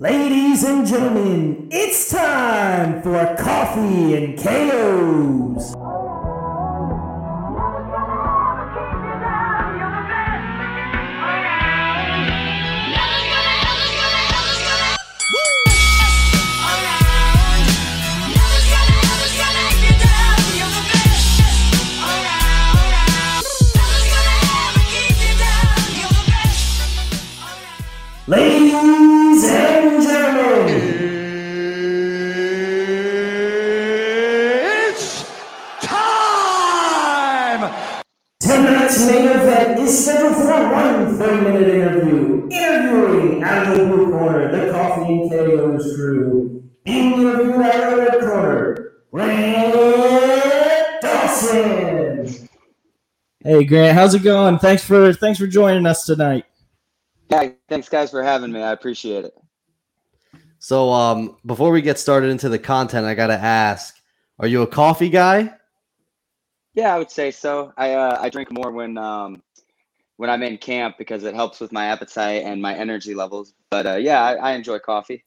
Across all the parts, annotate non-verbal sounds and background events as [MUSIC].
Ladies and gentlemen, it's time for coffee and KOs. Hey Grant, how's it going? Thanks for thanks for joining us tonight. Yeah, thanks guys for having me. I appreciate it. So, um, before we get started into the content, I gotta ask: Are you a coffee guy? Yeah, I would say so. I uh, I drink more when um when I'm in camp because it helps with my appetite and my energy levels. But uh, yeah, I, I enjoy coffee.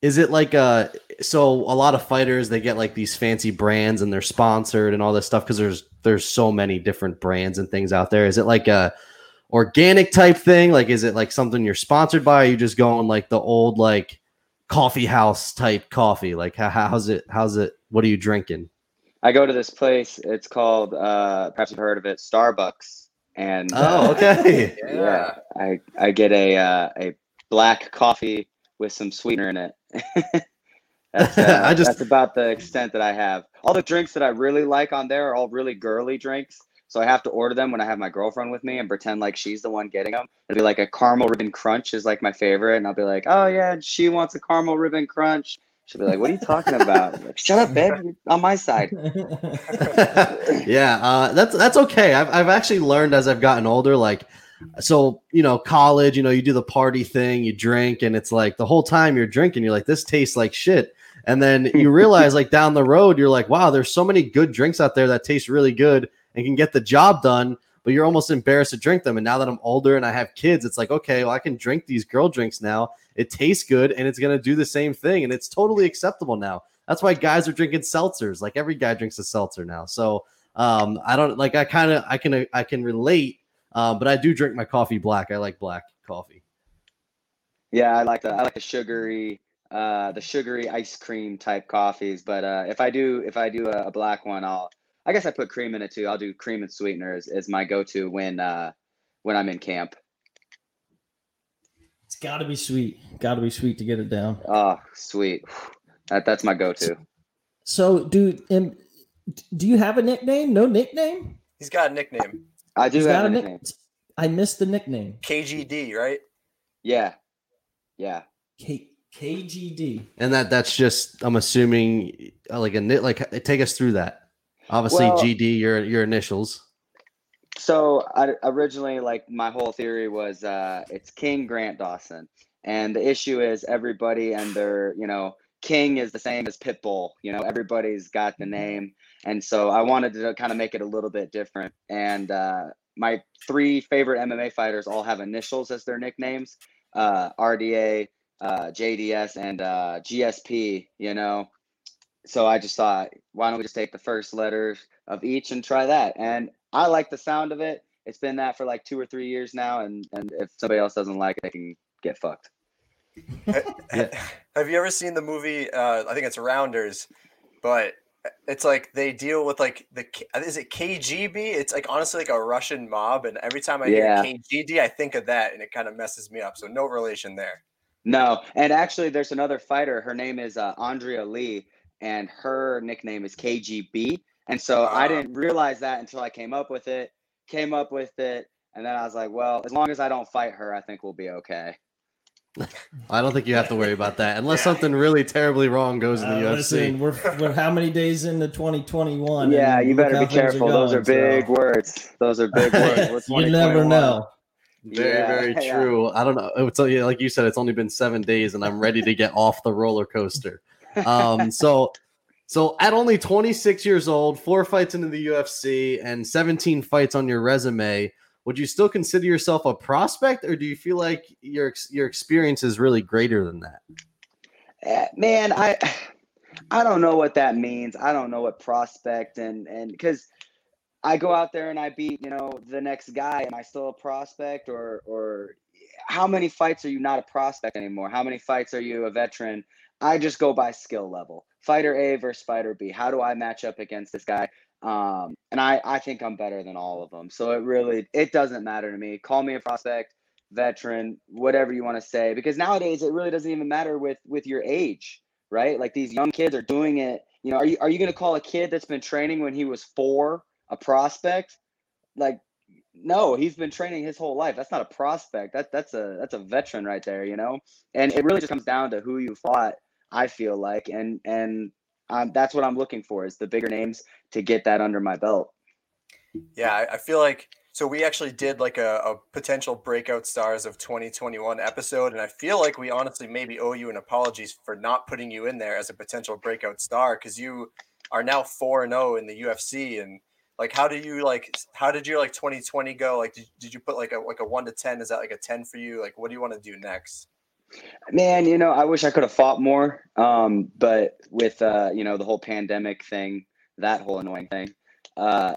Is it like uh so a lot of fighters they get like these fancy brands and they're sponsored and all this stuff because there's there's so many different brands and things out there. Is it like a organic type thing? Like is it like something you're sponsored by? Or are you just going like the old like coffee house type coffee? Like how, how's it how's it what are you drinking? I go to this place. It's called uh, perhaps you've heard of it, Starbucks. And uh, Oh, okay. [LAUGHS] yeah, I I get a uh, a black coffee with some sweetener in it. [LAUGHS] that's, uh, I just- that's about the extent that I have. All the drinks that I really like on there are all really girly drinks. So I have to order them when I have my girlfriend with me and pretend like she's the one getting them. It'll be like a caramel ribbon crunch is like my favorite, and I'll be like, "Oh yeah, she wants a caramel ribbon crunch." She'll be like, "What are you talking about?" Like, Shut up, babe. You're on my side. [LAUGHS] yeah, uh, that's that's okay. I've I've actually learned as I've gotten older, like so you know, college, you know, you do the party thing, you drink, and it's like the whole time you're drinking, you're like, this tastes like shit. And then [LAUGHS] you realize, like down the road, you're like, wow, there's so many good drinks out there that taste really good and can get the job done, but you're almost embarrassed to drink them. And now that I'm older and I have kids, it's like, okay, well, I can drink these girl drinks now. It tastes good and it's gonna do the same thing, and it's totally acceptable now. That's why guys are drinking seltzers. Like every guy drinks a seltzer now. So um, I don't like. I kind of I can I can relate, um, but I do drink my coffee black. I like black coffee. Yeah, I like the I like the sugary, uh, the sugary ice cream type coffees. But uh, if I do if I do a, a black one, I'll I guess I put cream in it too. I'll do cream and sweetener as, as my go to when uh, when I'm in camp. it's got to be sweet. Got to be sweet to get it down. Oh, sweet. That that's my go to. So, dude, um, do you have a nickname? No nickname? He's got a nickname. I do He's have got a a nickname. nick- I missed the nickname. KGD, right? Yeah, yeah. K- KGD. And that that's just I'm assuming uh, like a nit like take us through that. Obviously, Well- GD your your initials. So I originally like my whole theory was uh, it's King Grant Dawson, and the issue is everybody and their you know King is the same as Pitbull. You know everybody's got the name, and so I wanted to kind of make it a little bit different. And uh, my three favorite MMA fighters all have initials as their nicknames: uh, RDA, uh, JDS, and uh, GSP. You know, so I just thought, why don't we just take the first letters of each and try that? And I like the sound of it. It's been that for like two or three years now, and and if somebody else doesn't like it, they can get fucked. [LAUGHS] Have you ever seen the movie? Uh, I think it's Rounders, but it's like they deal with like the is it KGB? It's like honestly like a Russian mob, and every time I Yeah. hear KGD, I think of that, and it kind of messes me up. So no relation there. No, and actually, there's another fighter. Her name is uh, Andrea Lee, and her nickname is KGB. And so I Ah. didn't realize that until I came up with it. Came up with it, and then I was like, well, as long as I don't fight her, I think we'll be okay. I don't think you have to worry about that unless Yeah. something really terribly wrong goes in the Uh, UFC. listen, we're, we're how many days into 2021? yeah, you better be things careful. Those are big so- words. Those are big [LAUGHS] words. You never know. Very, Yeah, very yeah. true. I don't know. It's yeah, like you said, it's only been seven days, and I'm ready to get off the roller coaster. Um, [LAUGHS] so, so at only 26 years old, four fights into the UFC, and 17 fights on your resume. Would you still consider yourself a prospect, or do you feel like your your experience is really greater than that? Eh, man, I I don't know what that means. I don't know what prospect and and because I go out there and I beat you know the next guy. Am I still a prospect or or how many fights are you not a prospect anymore? How many fights are you a veteran? I just go by skill level. Fighter A versus fighter B. How do I match up against this guy? Um, and I I think I'm better than all of them. So it really it doesn't matter to me. Call me a prospect veteran, whatever you want to say, because nowadays it really doesn't even matter with with your age, right? Like these young kids are doing it. You know, are you are you going to call a kid that's been training when he was four a prospect? Like, no, he's been training his whole life. That's not a prospect. That that's a that's a veteran right there. You know, and it really just comes down to who you fought. I feel like, and and um, that's what I'm looking for is the bigger names to get that under my belt. Yeah, I, feel like so we actually did like a, a, potential breakout stars of 2021 episode, and I feel like we honestly maybe owe you an apologies for not putting you in there as a potential breakout star because you are now four and zero in the UFC, and like how do you like how did your like 2020 go? Like did, did you put like a like a one to ten? Is that like a ten for you? Like what do you want to do next? Man, you know, I wish I could have fought more, um, but with uh, you know the whole pandemic thing, that whole annoying thing uh,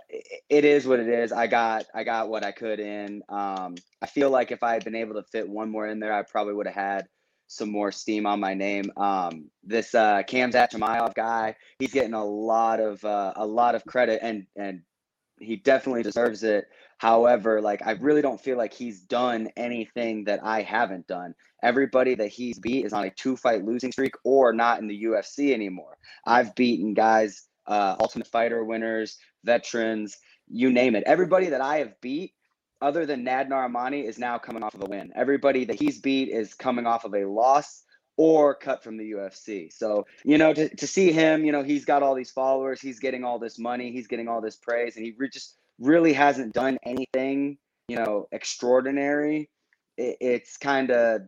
it is what it is. I got I got what I could in. Um, I feel like if I had been able to fit one more in there, I probably would have had some more steam on my name. Um, this uh, Chimaev guy, he's getting a lot of uh, a lot of credit, and and he definitely deserves it. However, like I really don't feel like he's done anything that I haven't done. Everybody that he's beat is on a two fight losing streak or not in the UFC anymore. I've beaten guys uh, Ultimate Fighter winners, veterans, you name it. Everybody that I have beat, other than Nad Narimani, is now coming off of a win. Everybody that he's beat is coming off of a loss or cut from the UFC. So, you know, to, to see him, you know, he's got all these followers, he's getting all this money, he's getting all this praise, and he re- just really hasn't done anything, you know, extraordinary. It, it's kind of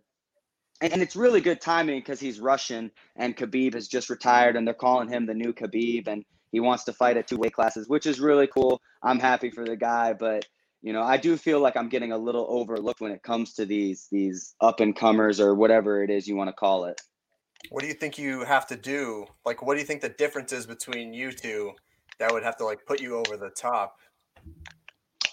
and it's really good timing because he's Russian and Khabib has just retired and they're calling him the new Khabib and he wants to fight at two weight classes, which is really cool. I'm happy for the guy, but you know, I do feel like I'm getting a little overlooked when it comes to these these up and comers or whatever it is you want to call it. What do you think you have to do? Like, what do you think the difference is between you two that would have to like put you over the top?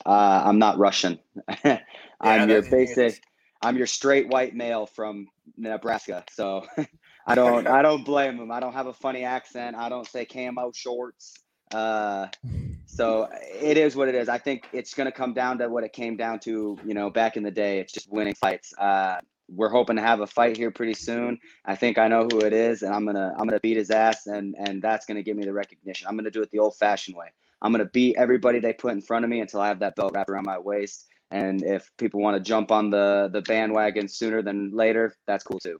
Uh, I'm not Russian. [LAUGHS] I'm your basic. I'm your straight white male from Nebraska. So [LAUGHS] I don't I don't blame him. I don't have a funny accent. I don't say camo shorts. Uh, so it is what it is. I think it's going to come down to what it came down to, you know, back in the day. It's just winning fights. Uh, we're hoping to have a fight here pretty soon. I think I know who it is, and I'm gonna I'm gonna beat his ass, and and that's gonna give me the recognition. I'm gonna do it the old-fashioned way. I'm gonna beat everybody they put in front of me until I have that belt wrapped around my waist, and if people want to jump on the the bandwagon sooner than later, that's cool too.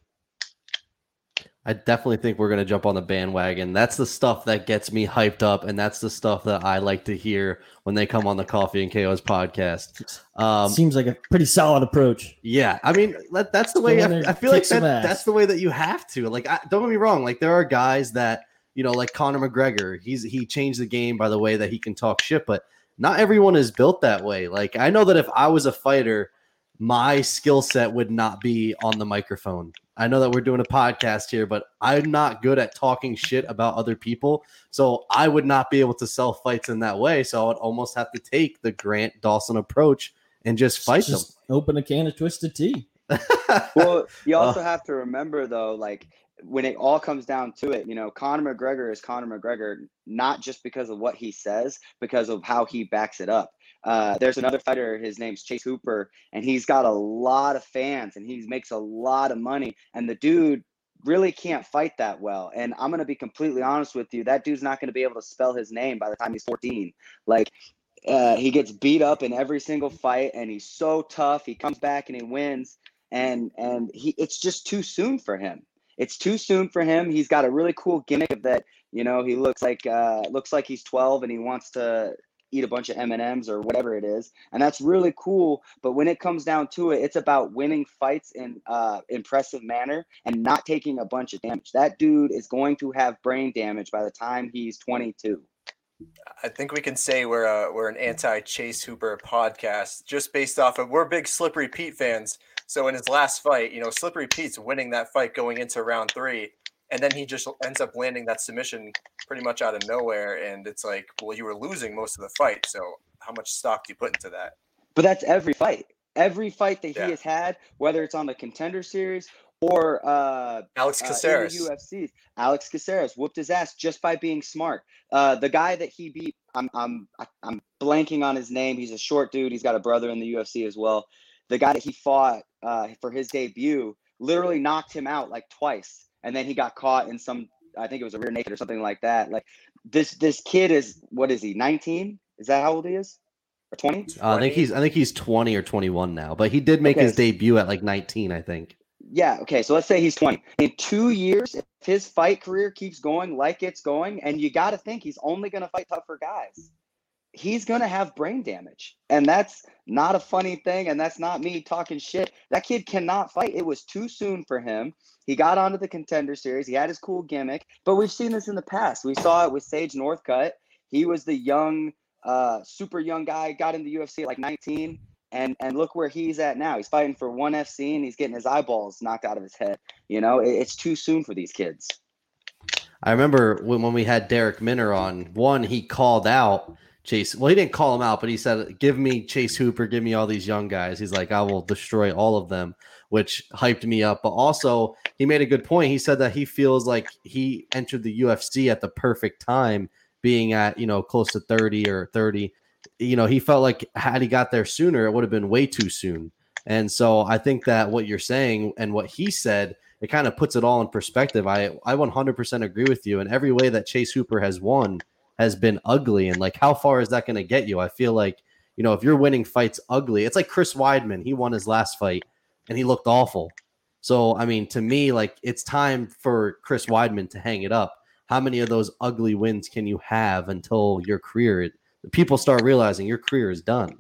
I definitely think we're going to jump on the bandwagon. That's the stuff that gets me hyped up, and that's the stuff that I like to hear when they come on the Coffee and KOs podcast. Um, Seems like a pretty solid approach. Yeah, I mean that, that's the way. I, I, feel like that, that's the way that you have to. Like, I, don't get me wrong. Like, there are guys that you know, like Conor McGregor. He's he changed the game by the way that he can talk shit, but not everyone is built that way. Like I know that if I was a fighter, my skill set would not be on the microphone. I know that we're doing a podcast here, but I'm not good at talking shit about other people. So I would not be able to sell fights in that way. So I would almost have to take the Grant Dawson approach and just fight just them. Open a can of twisted tea. [LAUGHS] well, you also uh, have to remember though, like when it all comes down to it, you know, Conor McGregor is Conor McGregor, not just because of what he says, because of how he backs it up. Uh, there's another fighter, his name's Chase Hooper, and he's got a lot of fans and he makes a lot of money. And the dude really can't fight that well. And I'm going to be completely honest with you, that dude's not going to be able to spell his name by the time he's 14. Like, uh, he gets beat up in every single fight and he's so tough. He comes back and he wins. And and he it's just too soon for him it's too soon for him. He's got a really cool gimmick of that, you know, he looks like uh, looks like he's 12 and he wants to eat a bunch of M&Ms or whatever it is. And that's really cool, but when it comes down to it, it's about winning fights in uh impressive manner and not taking a bunch of damage. That dude is going to have brain damage by the time he's 22. I think we can say we're a, we're an anti Chase Hooper podcast just based off of we're big Slippery Pete fans. So in his last fight, you know, Slippery Pete's winning that fight going into round three, and then he just ends up landing that submission pretty much out of nowhere. And it's like, well, you were losing most of the fight, so how much stock do you put into that? But that's every fight. Every fight that he Yeah. has had, whether it's on the contender series or uh, Alex uh, in the UFC. Alex Caceres whooped his ass just by being smart. Uh, the guy that he beat, I'm I'm I'm blanking on his name. He's a short dude. He's got a brother in the UFC as well. The guy that he fought uh, for his debut literally knocked him out like twice, and then he got caught in some. I think it was a rear naked or something like that. Like this this kid is what is he? 19? Is that how old he is? Or 20? Uh, I think he's I think he's 20 or 21 now, but he did make Okay. his debut at like 19, I think. Yeah, okay, so let's say he's 20. In two years, if his fight career keeps going like it's going, and you got to think he's only going to fight tougher guys, he's going to have brain damage. And that's not a funny thing. And that's not me talking shit. That kid cannot fight. It was too soon for him. He got onto the contender series. He had his cool gimmick, but we've seen this in the past. We saw it with Sage Northcutt. He was the young, uh, super young guy, got in the UFC at like 19 and and look where he's at now. He's fighting for one FC and he's getting his eyeballs knocked out of his head. You know, it, it's too soon for these kids. I remember when, when we had Darrick Minner on, one, he called out Chase. Well, he didn't call him out, but he said, Give me Chase Hooper, give me all these young guys. He's like, I will destroy all of them, which hyped me up. But also, he made a good point. He said that he feels like he entered the UFC at the perfect time, being at, you know, close to 30 or 30. You know, he felt like had he got there sooner, it would have been way too soon. And so I think that what you're saying and what he said, it kind of puts it all in perspective. I I 100% agree with you. in every way that Chase Hooper has won has been ugly. And like, how far is that going to get you? I feel like you know if you're winning fights ugly, it's like Chris Weidman. He won his last fight and he looked awful. So I mean, to me, like it's time for Chris Weidman to hang it up. How many of those ugly wins can you have until your career? People start realizing your career is done.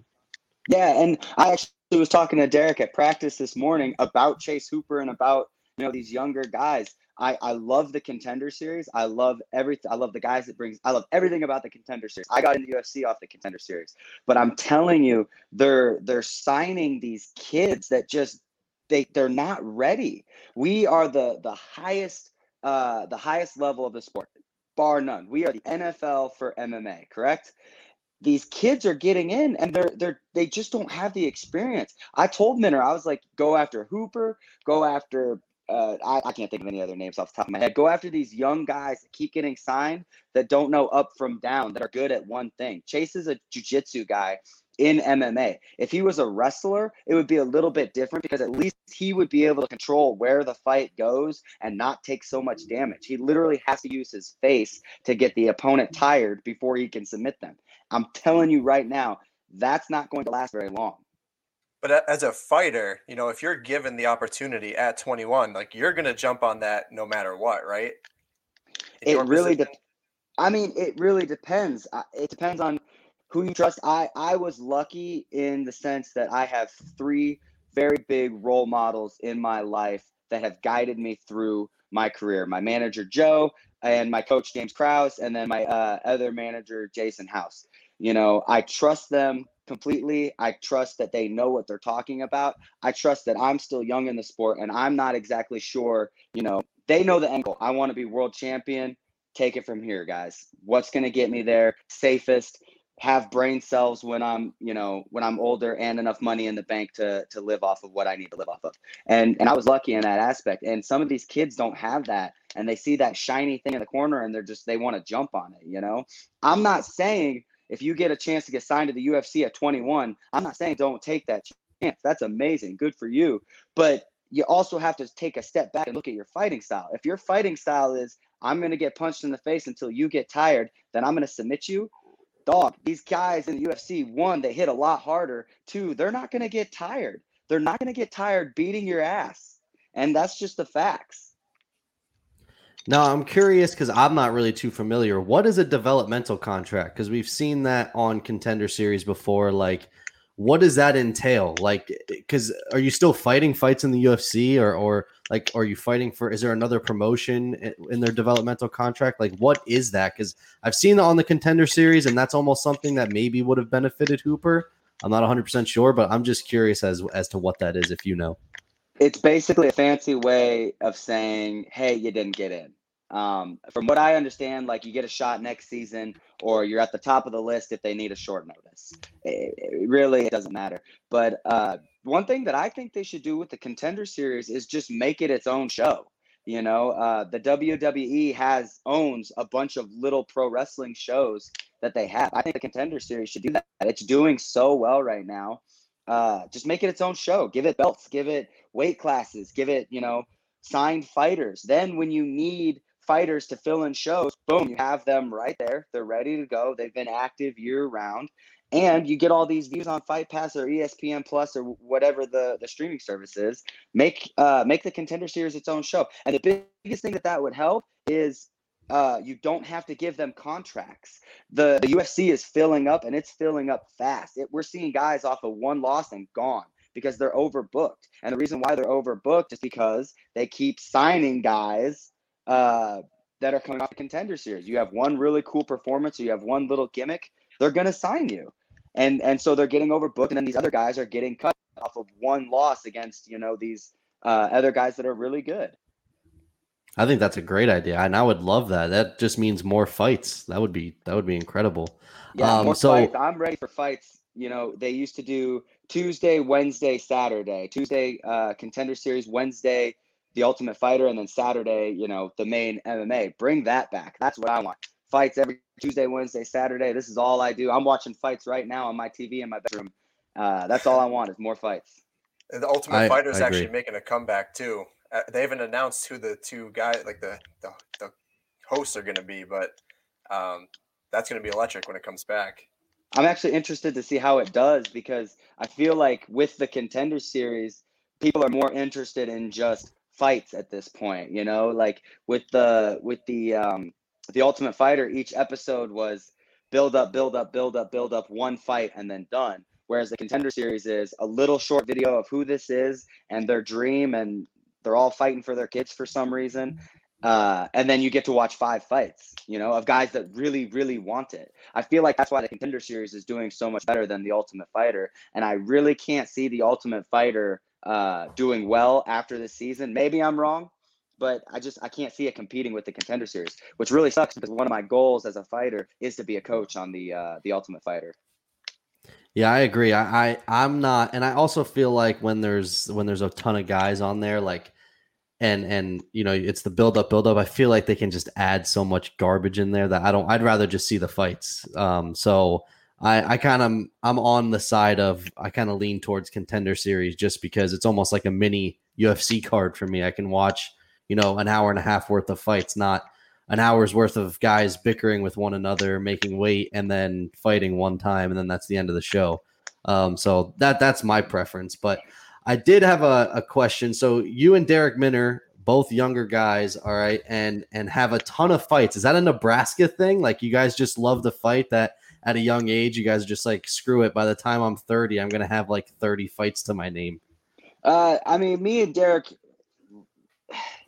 Yeah, and I actually was talking to Darrick at practice this morning about Chase Hooper and about you know these younger guys. I, I love the contender series. I love everything. I love the guys that brings. I love everything about the contender series. I got in the UFC off the contender series, but I'm telling you, they're they're signing these kids that just they they're not ready. We are the the highest uh the highest level of the sport, bar none. We are the NFL for MMA. Correct these kids are getting in and they're they're they just don't have the experience. I told Minner, I was like, go after Hooper, go after uh, I, I can't think of any other names off the top of my head. Go after these young guys that keep getting signed that don't know up from down, that are good at one thing. Chase is a jujitsu guy in MMA. If he was a wrestler, it would be a little bit different because at least he would be able to control where the fight goes and not take so much damage. He literally has to use his face to get the opponent tired before he can submit them. I'm telling you right now, that's not going to last very long. But as a fighter, you know, if you're given the opportunity at 21, like you're going to jump on that no matter what, right? In It really de- I mean, it really depends. It depends on who you trust. I I was lucky in the sense that I have three very big role models in my life that have guided me through my career. My manager Joe and my coach James Krause, and then my uh, other manager Jason House. You know, I trust them completely. I trust that they know what they're talking about. I trust that I'm still young in the sport and I'm not exactly sure, you know, they know the angle. I want to be world champion. Take it from here, guys. What's going to get me there safest? Have brain cells when I'm, you know, when I'm older and enough money in the bank to to live off of what I need to live off of. And and I was lucky in that aspect. And some of these kids don't have that and they see that shiny thing in the corner and they're just they want to jump on it, you know? I'm not saying if you get a chance to get signed to the UFC at 21, I'm not saying don't take that chance. That's amazing. Good for you. But you also have to take a step back and look at your fighting style. If your fighting style is, I'm going to get punched in the face until you get tired, then I'm going to submit you. Dog, these guys in the UFC, one, they hit a lot harder. Two, they're not going to get tired. They're not going to get tired beating your ass. And that's just the facts. Now I'm curious because I'm not really too familiar. What is a developmental contract? Because we've seen that on contender series before. Like, what does that entail? Like, because are you still fighting fights in the UFC, or or like, are you fighting for? Is there another promotion in, their developmental contract? Like, what is that? Because I've seen on the Contender Series, and that's almost something that maybe would have benefited Hooper. I'm not 100 percent sure, but I'm just curious as as to what that is, if you know. It's basically a fancy way of saying, "Hey, you didn't get in." Um, from what I understand, like you get a shot next season, or you're at the top of the list if they need a short notice. It, it really, it doesn't matter. But uh, one thing that I think they should do with the Contender Series is just make it its own show. You know, uh, the WWE has owns a bunch of little pro wrestling shows that they have. I think the Contender Series should do that. It's doing so well right now. Uh, just make it its own show. Give it belts. Give it weight classes. Give it, you know, signed fighters. Then when you need fighters to fill in shows, boom, you have them right there. They're ready to go. They've been active year round. And you get all these views on Fight Pass or ESPN Plus or whatever the, the streaming service is. Make uh, make the Contender Series its own show. And the biggest thing that that would help is uh, you don't have to give them contracts. The, the UFC is filling up and it's filling up fast. It, we're seeing guys off of one loss and gone because they're overbooked. And the reason why they're overbooked is because they keep signing guys uh, that are coming off the contender series. You have one really cool performance, or you have one little gimmick, they're going to sign you. And and so they're getting overbooked, and then these other guys are getting cut off of one loss against you know these uh, other guys that are really good. I think that's a great idea, and I would love that. That just means more fights. That would be that would be incredible. Yeah, um, more so fights. I'm ready for fights. You know, they used to do Tuesday, Wednesday, Saturday. Tuesday, uh, contender series. Wednesday, the Ultimate Fighter, and then Saturday, you know, the main MMA. Bring that back. That's what I want. Fights every Tuesday, Wednesday, Saturday. This is all I do. I'm watching fights right now on my TV in my bedroom. Uh, that's all I want is more fights. The Ultimate Fighter is actually making a comeback too. Uh, they haven't announced who the two guys, like the the, the hosts, are going to be, but um, that's going to be electric when it comes back. I'm actually interested to see how it does because I feel like with the contender series, people are more interested in just fights at this point you know like with the with the um the ultimate fighter each episode was build up build up build up build up one fight and then done whereas the contender series is a little short video of who this is and their dream and they're all fighting for their kids for some reason uh, and then you get to watch five fights you know of guys that really really want it i feel like that's why the contender series is doing so much better than the ultimate fighter and i really can't see the ultimate fighter uh, doing well after this season. Maybe I'm wrong, but I just I can't see it competing with the contender series, which really sucks because one of my goals as a fighter is to be a coach on the uh, the Ultimate Fighter. Yeah, I agree. I, I I'm not, and I also feel like when there's when there's a ton of guys on there, like and and you know it's the build up build up i feel like they can just add so much garbage in there that i don't i'd rather just see the fights um so I, I kind of I'm on the side of I kind of lean towards contender series just because it's almost like a mini UFC card for me. I can watch, you know, an hour and a half worth of fights, not an hour's worth of guys bickering with one another, making weight, and then fighting one time, and then that's the end of the show. Um, so that that's my preference. But I did have a, a question. So you and Darrick Minner, both younger guys, all right, and and have a ton of fights. Is that a Nebraska thing? Like you guys just love to fight that at a young age, you guys are just like, screw it. By the time I'm 30, I'm to have like 30 fights to my name. Uh, I mean, me and Darrick,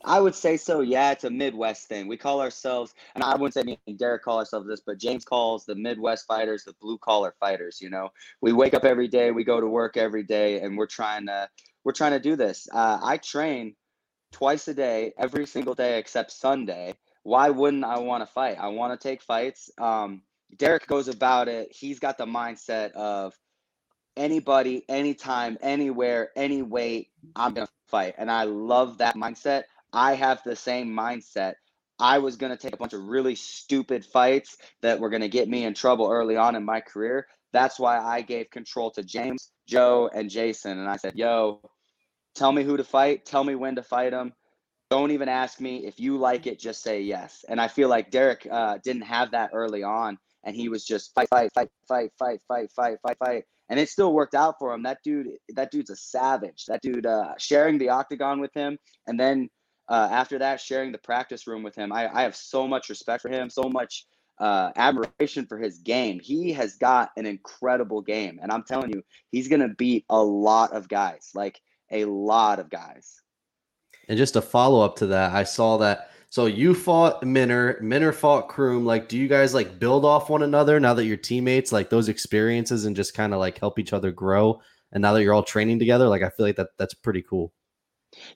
I would say so. Yeah, it's a Midwest thing. We call ourselves, and I wouldn't say me and Darrick call ourselves this, but James calls the Midwest fighters the blue collar fighters. You know, we wake up every day, we go to work every day, and we're trying to we're trying to do this. Uh, I train twice a day, every single day except Sunday. Why wouldn't I want to fight? I want to take fights. Um, Darrick goes about it. He's got the mindset of anybody, anytime, anywhere, any weight, I'm going to fight. And I love that mindset. I have the same mindset. I was going to take a bunch of really stupid fights that were going to get me in trouble early on in my career. That's why I gave control to James, Joe, and Jason. And I said, yo, tell me who to fight, tell me when to fight them. Don't even ask me. If you like it, just say yes. And I feel like Darrick uh, didn't have that early on and he was just fight, fight, fight, fight, fight, fight, fight, fight, fight, and it still worked out for him. That dude, that dude's a savage. That dude, uh, sharing the octagon with him, and then uh, after that, sharing the practice room with him. I, I have so much respect for him, so much uh, admiration for his game. He has got an incredible game, and I'm telling you, he's gonna beat a lot of guys, like a lot of guys. And just a follow up to that, I saw that. So you fought Minner, Minner fought Croom. Like, do you guys like build off one another now that you're teammates? Like those experiences and just kind of like help each other grow. And now that you're all training together, like I feel like that that's pretty cool.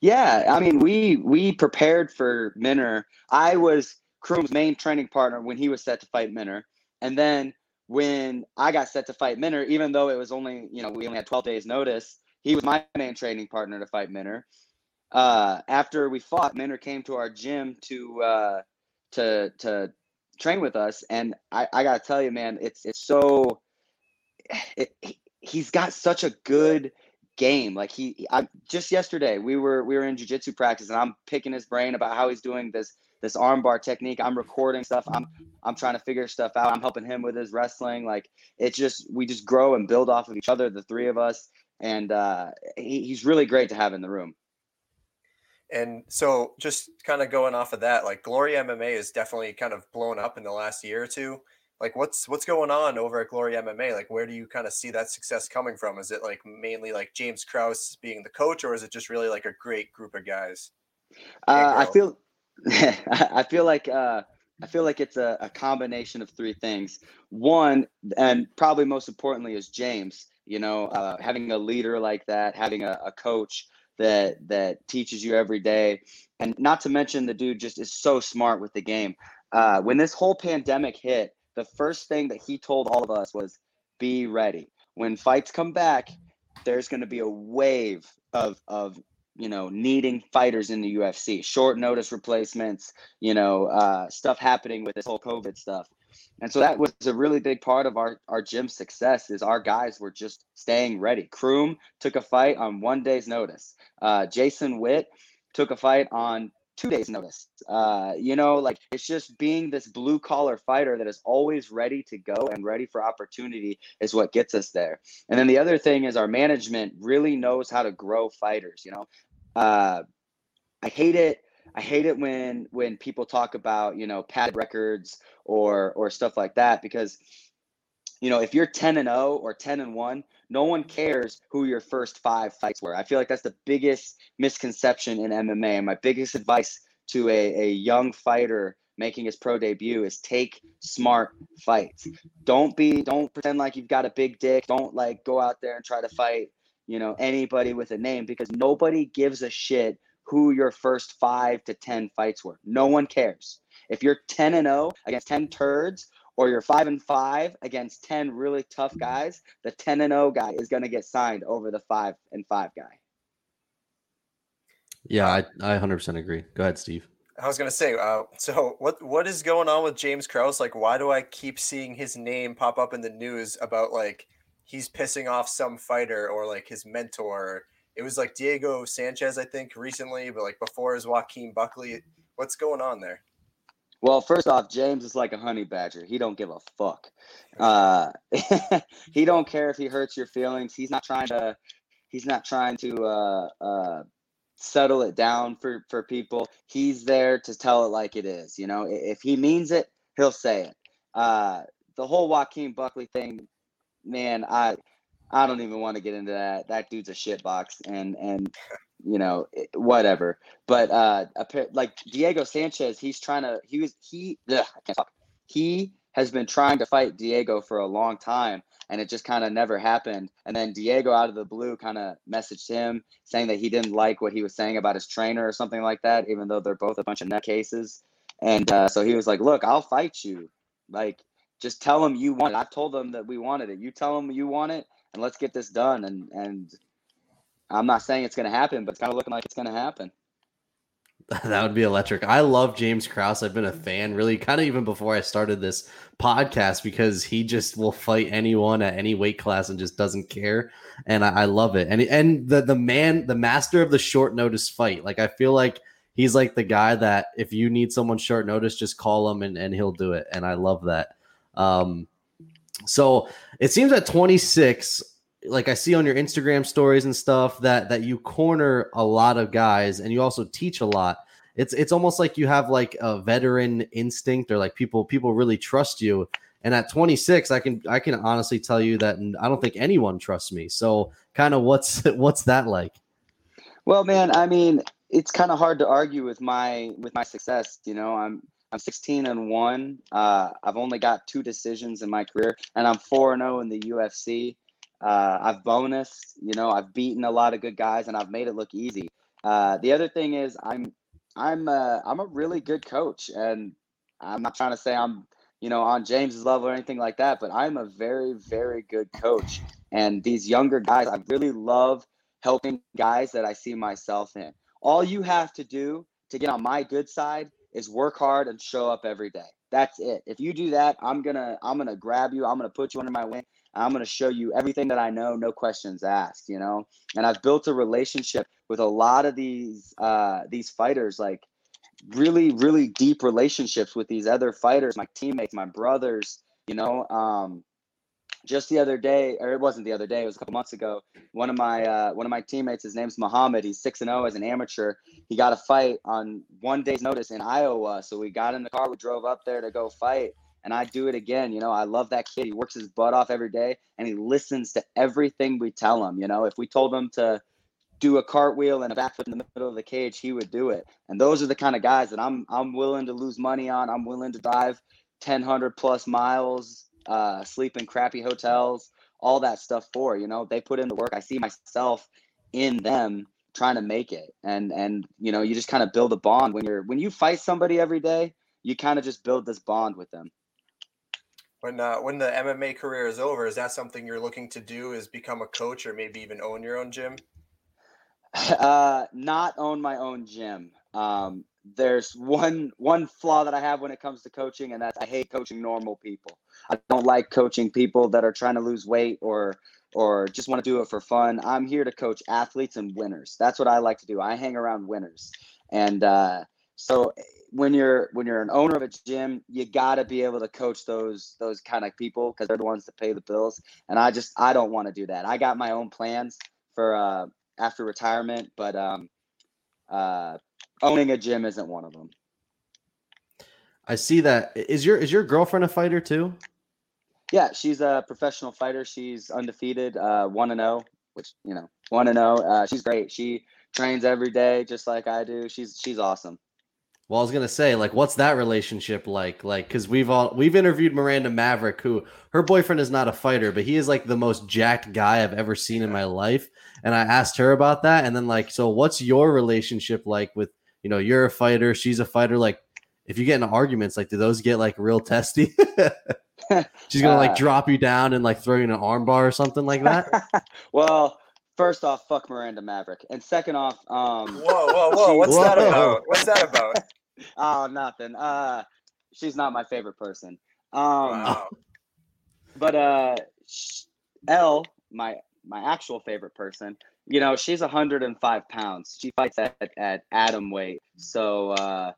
Yeah, I mean, we we prepared for Minner. I was Croom's main training partner when he was set to fight Minner, and then when I got set to fight Minner, even though it was only you know we only had 12 days notice, he was my main training partner to fight Minner. Uh, after we fought, Minner came to our gym to uh, to to train with us, and I, I gotta tell you, man, it's it's so it, he's got such a good game. Like he, I just yesterday we were we were in jujitsu practice, and I'm picking his brain about how he's doing this this armbar technique. I'm recording stuff. I'm I'm trying to figure stuff out. I'm helping him with his wrestling. Like it's just we just grow and build off of each other, the three of us, and uh, he, he's really great to have in the room. And so, just kind of going off of that, like Glory MMA is definitely kind of blown up in the last year or two like what's what's going on over at Glory MMA? Like where do you kind of see that success coming from? Is it like mainly like James Krause being the coach, or is it just really like a great group of guys? Uh, I feel [LAUGHS] I feel like uh, I feel like it's a, a combination of three things. One, and probably most importantly, is James. You know, uh, having a leader like that, having a, a coach that that teaches you every day, and not to mention the dude just is so smart with the game. Uh, when this whole pandemic hit, the first thing that he told all of us was be ready. When fights come back, there's going to be a wave of of you know needing fighters in the UFC, short notice replacements, you know, uh, stuff happening with this whole COVID stuff. And so that was a really big part of our our gym success is our guys were just staying ready. Croom took a fight on one day's notice. Uh, Jason Witt took a fight on two days notice. Uh, you know, like it's just being this blue collar fighter that is always ready to go and ready for opportunity is what gets us there. And then the other thing is our management really knows how to grow fighters. You know, uh, I hate it. I hate it when when people talk about you know pad records or or stuff like that because you know if you're 10 and 0 or 10 and 1 no one cares who your first five fights were. I feel like that's the biggest misconception in MMA. And my biggest advice to a, a young fighter making his pro debut is take smart fights. Don't be don't pretend like you've got a big dick. Don't like go out there and try to fight, you know, anybody with a name because nobody gives a shit who your first 5 to 10 fights were. No one cares. If you're 10 and 0 against 10 turds or you're five and five against 10 really tough guys, the 10 and 0 guy is going to get signed over the five and five guy. Yeah, I, I 100% agree. Go ahead, Steve. I was gonna say, uh, so what what is going on with James Krause? Like, why do I keep seeing his name pop up in the news about like he's pissing off some fighter or like his mentor? It was like Diego Sanchez, I think, recently, but like before is Joaquin Buckley. What's going on there? Well, first off, James is like a honey badger. He don't give a fuck. Uh, [LAUGHS] he don't care if he hurts your feelings. He's not trying to. He's not trying to uh, uh, settle it down for for people. He's there to tell it like it is. You know, if he means it, he'll say it. Uh, the whole Joaquin Buckley thing, man, I I don't even want to get into that. That dude's a shitbox, and and you know, whatever. But uh, like Diego Sanchez, he's trying to. He was he. Ugh, I can't talk. He has been trying to fight Diego for a long time, and it just kind of never happened. And then Diego, out of the blue, kind of messaged him saying that he didn't like what he was saying about his trainer or something like that, even though they're both a bunch of nutcases. And uh, so he was like, "Look, I'll fight you. Like, just tell him you want it. I told them that we wanted it. You tell them you want it, and let's get this done." And and I'm not saying it's going to happen, but it's kind of looking like it's going to happen. [LAUGHS] That would be electric. I love James Krause. I've been a fan really kind of even before I started this podcast because he just will fight anyone at any weight class and just doesn't care. And I, I love it. And and the the man, the master of the short notice fight. Like I feel like he's like the guy that if you need someone short notice, just call him and, and he'll do it. And I love that. Um, so it seems at 26, like I see on your Instagram stories and stuff that that you corner a lot of guys and you also teach a lot. it's it's almost like you have like a veteran instinct or like people people really trust you. And at 26, I can I can honestly tell you that I don't think anyone trusts me. So kind of what's [LAUGHS] what's that like? Well, man, I mean, it's kind of hard to argue with my with my success. You know, I'm I'm 16 and one. Uh, I've only got two decisions in my career, and I'm four and zero in the UFC. Uh, I've bonused. You know, I've beaten a lot of good guys, and I've made it look easy. Uh, the other thing is, I'm I'm a, I'm a really good coach, and I'm not trying to say I'm you know on James's level or anything like that, but I'm a very very good coach. And these younger guys, I really love helping guys that I see myself in. All you have to do to get on my good side is work hard and show up every day. That's it. If you do that, I'm gonna I'm gonna grab you. I'm gonna put you under my wing. I'm gonna show you everything that I know, no questions asked. You know, and I've built a relationship with a lot of these uh, these fighters, like really really deep relationships with these other fighters, my teammates, my brothers. You know, um, just the other day, or it wasn't the other day, it was a couple months ago. One of my uh, one of my teammates, his name's Muhammad. He's six and zero oh as an amateur. He got a fight on one day's notice in Iowa, so we got in the car, we drove up there to go fight, and I do it again. You know, I love that kid. He works his butt off every day, and he listens to everything we tell him. You know, if we told him to do a cartwheel and a backflip in the middle of the cage, he would do it. And those are the kind of guys that I'm I'm willing to lose money on. I'm willing to drive 1,000 plus miles uh, sleep in crappy hotels, all that stuff for. You know, they put in the work. I see myself in them trying to make it, and and you know, you just kind of build a bond when you're when you fight somebody every day. You kind of just build this bond with them. When uh, when the MMA career is over, is that something you're looking to do? Is become a coach or maybe even own your own gym? [LAUGHS] Uh, not own my own gym. Um, there's one one flaw that I have when it comes to coaching, and that's I hate coaching normal people. I don't like coaching people that are trying to lose weight or or just want to do it for fun. I'm here to coach athletes and winners. That's what I like to do. I hang around winners, and uh, so when you're when you're an owner of a gym, you got to be able to coach those those kind of people because they're the ones that pay the bills. And I just I don't want to do that. I got my own plans for uh, after retirement, but um, uh, owning a gym isn't one of them. I see that. Is your is your girlfriend a fighter too? Yeah, she's a professional fighter. She's undefeated, uh, one and zero, oh, which you know, one and zero. Oh. Uh, she's great. She trains every day, just like I do. She's she's awesome. Well, I was gonna say, like, what's that relationship like? Like, because we've all we've interviewed Miranda Maverick, who her boyfriend is not a fighter, but he is like the most jacked guy I've ever seen in my life. And I asked her about that, and then like, so what's your relationship like with you know, you're a fighter, she's a fighter. Like, if you get into arguments, like, do those get like real testy? [LAUGHS] she's gonna like [LAUGHS] uh, drop you down and like throw you in an armbar or something like that. [LAUGHS] well, first off, fuck Miranda Maverick, and second off, um, whoa, whoa, whoa, what's whoa. that about? [LAUGHS] What's that about? [LAUGHS] oh, nothing. Uh, she's not my favorite person. Um, wow. but uh, L, my my actual favorite person, you know, she's 105 pounds. She fights at, at atom weight. So, uh,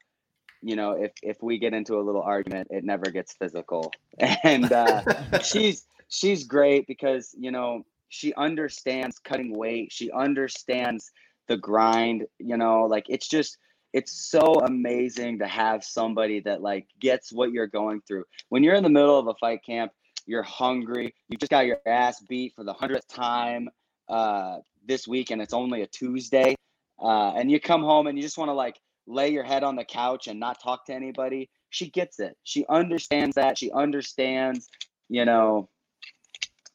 you know, if, if we get into a little argument, it never gets physical. [LAUGHS] And uh, she's she's great because you know she understands cutting weight. She understands the grind. You know, like it's just it's so amazing to have somebody that like gets what you're going through. When you're in the middle of a fight camp, you're hungry. You just got your ass beat for the hundredth time. Uh, this week and it's only a Tuesday, uh, and you come home and you just want to like lay your head on the couch and not talk to anybody, she gets it. She understands that. She understands, you know,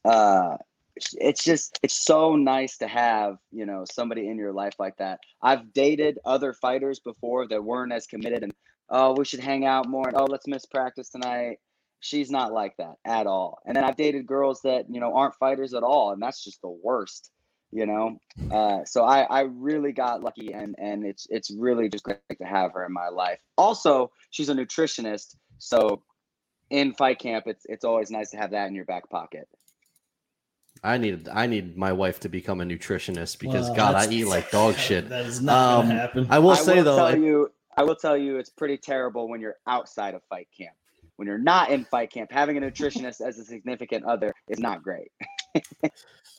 uh, it's just it's so nice to have you know somebody in your life like that. I've dated other fighters before that weren't as committed and oh we should hang out more and oh let's miss practice tonight. She's not like that at all. And then i've dated girls that you know aren't fighters at all and that's just the worst you know? Uh, so I, I really got lucky and and it's it's really just great to have her in my life. Also she's a nutritionist so in fight camp it's it's always nice to have that in your back pocket I need I need my wife to become a nutritionist because well, God, I eat like dog [LAUGHS] shit. That is not um, gonna happen. I will I say will though, tell you, I will tell you, it's pretty terrible when you're outside of fight camp. When you're not in fight camp, having a nutritionist as a significant other is not great. [LAUGHS]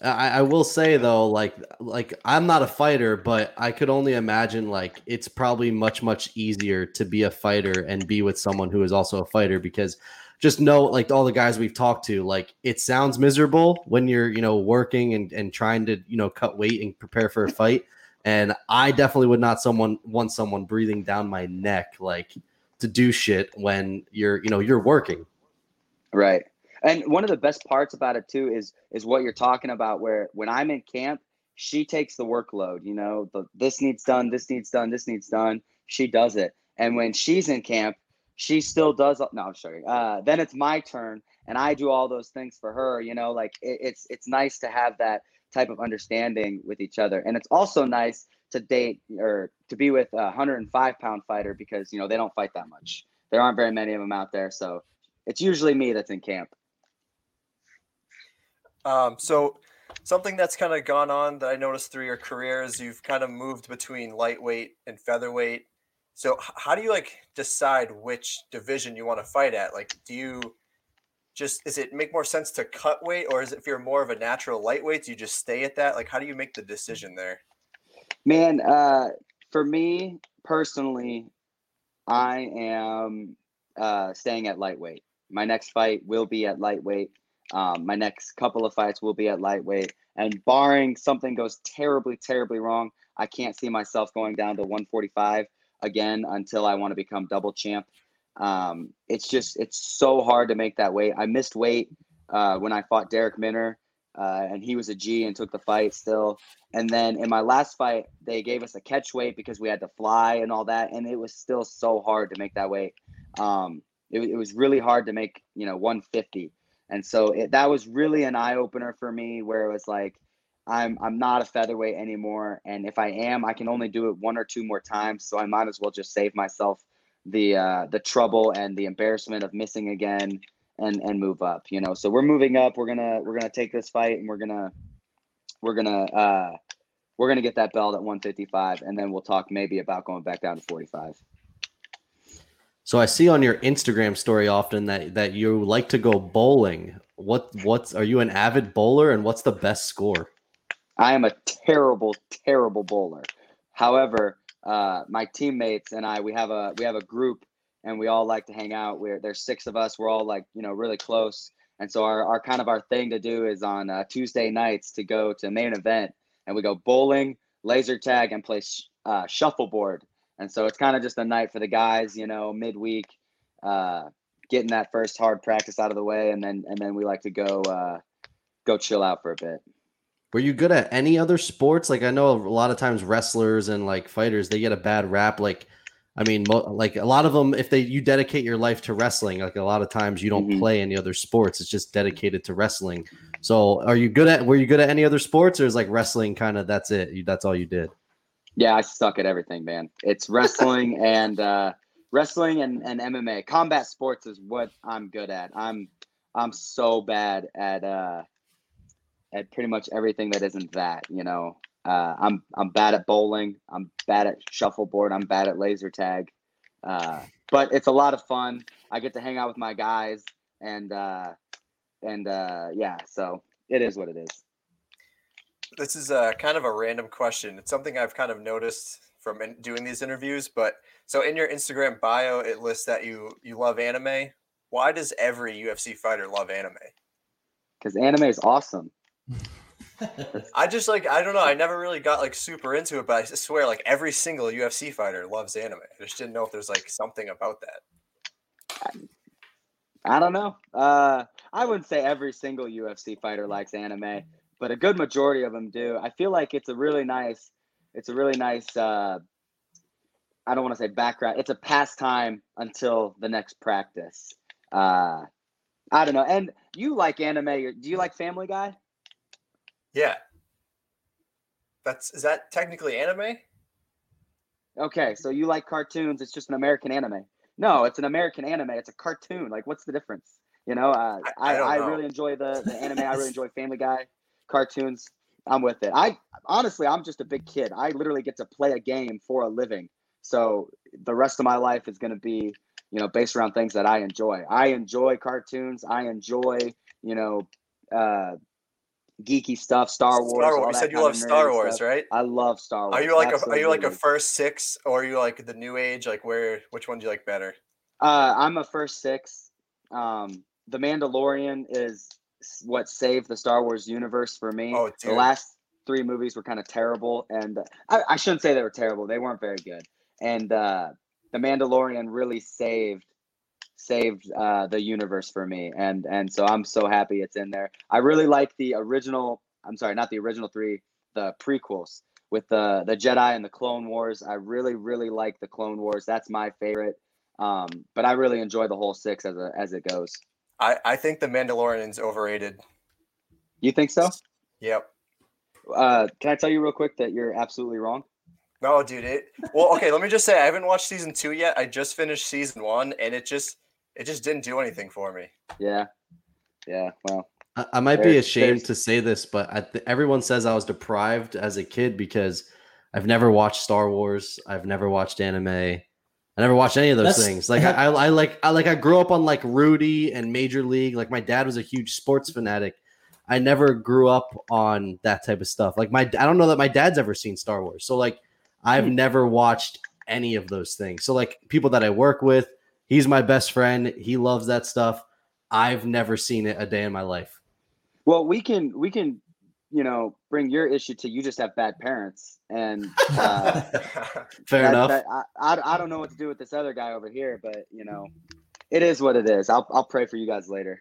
I, I will say though, like like I'm not a fighter, but I could only imagine like it's probably much much easier to be a fighter and be with someone who is also a fighter because just know like all the guys we've talked to, like it sounds miserable when you're you know working and and trying to you know cut weight and prepare for a [LAUGHS] fight. And I definitely would not someone want someone breathing down my neck like to do shit when you're you know you're working. Right. And one of the best parts about it too is is what you're talking about where when I'm in camp, she takes the workload, you know, the this needs done, this needs done, this needs done. She does it. And when she's in camp, she still does no, I'm sorry. Uh, then it's my turn and I do all those things for her, you know, like it, it's it's nice to have that type of understanding with each other. And it's also nice to date or to be with a 105 pound fighter because you know they don't fight that much. There aren't very many of them out there, so it's usually me that's in camp. Um, so something that's kind of gone on that I noticed through your career is you've kind of moved between lightweight and featherweight. So how do you like decide which division you want to fight at? Like, do you just is it make more sense to cut weight, or is it if you're more of a natural lightweight, do you just stay at that? Like, how do you make the decision there? Man, uh, for me personally, I am uh, staying at lightweight. My next fight will be at lightweight. Um, my next couple of fights will be at lightweight. And barring something goes terribly, terribly wrong, I can't see myself going down to 145 again until I want to become double champ. Um, it's just, it's so hard to make that weight. I missed weight uh, when I fought Darrick Minner, uh, and he was a G and took the fight still. And then in my last fight, they gave us a catch weight because we had to fly and all that. And it was still so hard to make that weight. Um, it, it was really hard to make, you know, 150. And so it, that was really an eye opener for me where it was like, I'm I'm not a featherweight anymore, and if I am, I can only do it one or two more times. So I might as well just save myself the uh, the trouble and the embarrassment of missing again and and move up. You know, so we're moving up. We're gonna we're gonna take this fight and we're gonna we're gonna uh, we're gonna get that belt at 155, and then we'll talk maybe about going back down to 45. So I see on your Instagram story often that that you like to go bowling. What what's are you an avid bowler and what's the best score? I am a terrible, terrible bowler. However, uh, my teammates and I, we have a we have a group, and we all like to hang out. We're there's six of us. We're all like you know really close, and so our, our kind of our thing to do is on uh, Tuesday nights to go to main event, and we go bowling, laser tag, and play sh- uh, shuffleboard. And so it's kind of just a night for the guys, you know, midweek, uh, getting that first hard practice out of the way, and then and then we like to go uh, go chill out for a bit. Were you good at any other sports? Like I know a lot of times wrestlers and like fighters they get a bad rap. Like I mean, mo- like a lot of them, if they you dedicate your life to wrestling, like a lot of times you don't Mhm. play any other sports. It's just dedicated to wrestling. So are you good at? Were you good at any other sports, or is like wrestling kind of that's it? You, that's all you did. Yeah, I suck at everything, man. It's wrestling [LAUGHS] and uh, wrestling and, and MMA. Combat sports is what I'm good at. I'm I'm so bad at uh, at pretty much everything that isn't that. You know, uh, I'm I'm bad at bowling. I'm bad at shuffleboard. I'm bad at laser tag. Uh, but it's a lot of fun. I get to hang out with my guys and uh, and uh, yeah, so it is what it is. This is a kind of a random question. It's something I've kind of noticed from in, doing these interviews. But so in your Instagram bio, it lists that you you love anime. Why does every UFC fighter love anime? Because anime is awesome. [LAUGHS] I just like I don't know. I never really got like super into it, but I swear like every single UFC fighter loves anime. I just didn't know if there's like something about that. I don't know. Uh, I wouldn't say every single UFC fighter likes anime, but a good majority of them do. I feel like it's a really nice, it's a really nice. Uh, I don't want to say background. It's a pastime until the next practice. Uh, I don't know. And you like anime? Do you like Family Guy? Yeah. That's is that technically anime? Okay, so you like cartoons. It's just an American anime. No, it's an American anime. It's a cartoon. Like, what's the difference? You know, uh, I- I I, don't I, really enjoy the, the anime. I really [LAUGHS] enjoy Family Guy cartoons. I'm with it. I honestly, I'm just a big kid. I literally get to play a game for a living. So the rest of my life is going to be, you know, based around things that I enjoy. I enjoy cartoons. I enjoy, you know, uh, geeky stuff, Star Wars. Star Wars. You said you love Star Wars, stuff. right? I love Star Wars. Are you like a are you like a first six or are you like the new age? Like where which one do you like better? Uh, I'm a first six. Um, the Mandalorian is what saved the Star Wars universe for me. Oh, the last three movies were kind of terrible, and uh, I, I shouldn't say they were terrible. They weren't very good. And uh, the Mandalorian really saved saved uh, the universe for me, and and so I'm so happy it's in there. I really like the original. I'm sorry, not the original three, the prequels with the the Jedi and the Clone Wars. I really really like the Clone Wars. That's my favorite. Um, but I really enjoy the whole six as a, as it goes. I I think the Mandalorian's overrated. You think so? Yep. Uh, can I tell you real quick that you're absolutely wrong? No, dude. It well, okay. let me just say, I haven't watched season two yet. I just finished season one, and it just it just didn't do anything for me. Yeah, yeah. Well, I, I might be ashamed there's- to say this, but I th- everyone says I was deprived as a kid because I've never watched Star Wars. I've never watched anime. I never watched any of those That's- things. Like [LAUGHS] I, I, I like I like I grew up on like Rudy and Major League. Like my dad was a huge sports fanatic. I never grew up on that type of stuff. Like my I don't know that my dad's ever seen Star Wars. So like I've Hmm. never watched any of those things. So like people that I work with, he's my best friend. He loves that stuff. I've never seen it a day in my life. well, we can we can, you know, bring your issue to you. Just have bad parents, and uh, [LAUGHS] Fair that- enough. that- I, I I don't know what to do with this other guy over here, but you know, it is what it is. I'll I'll pray for you guys later.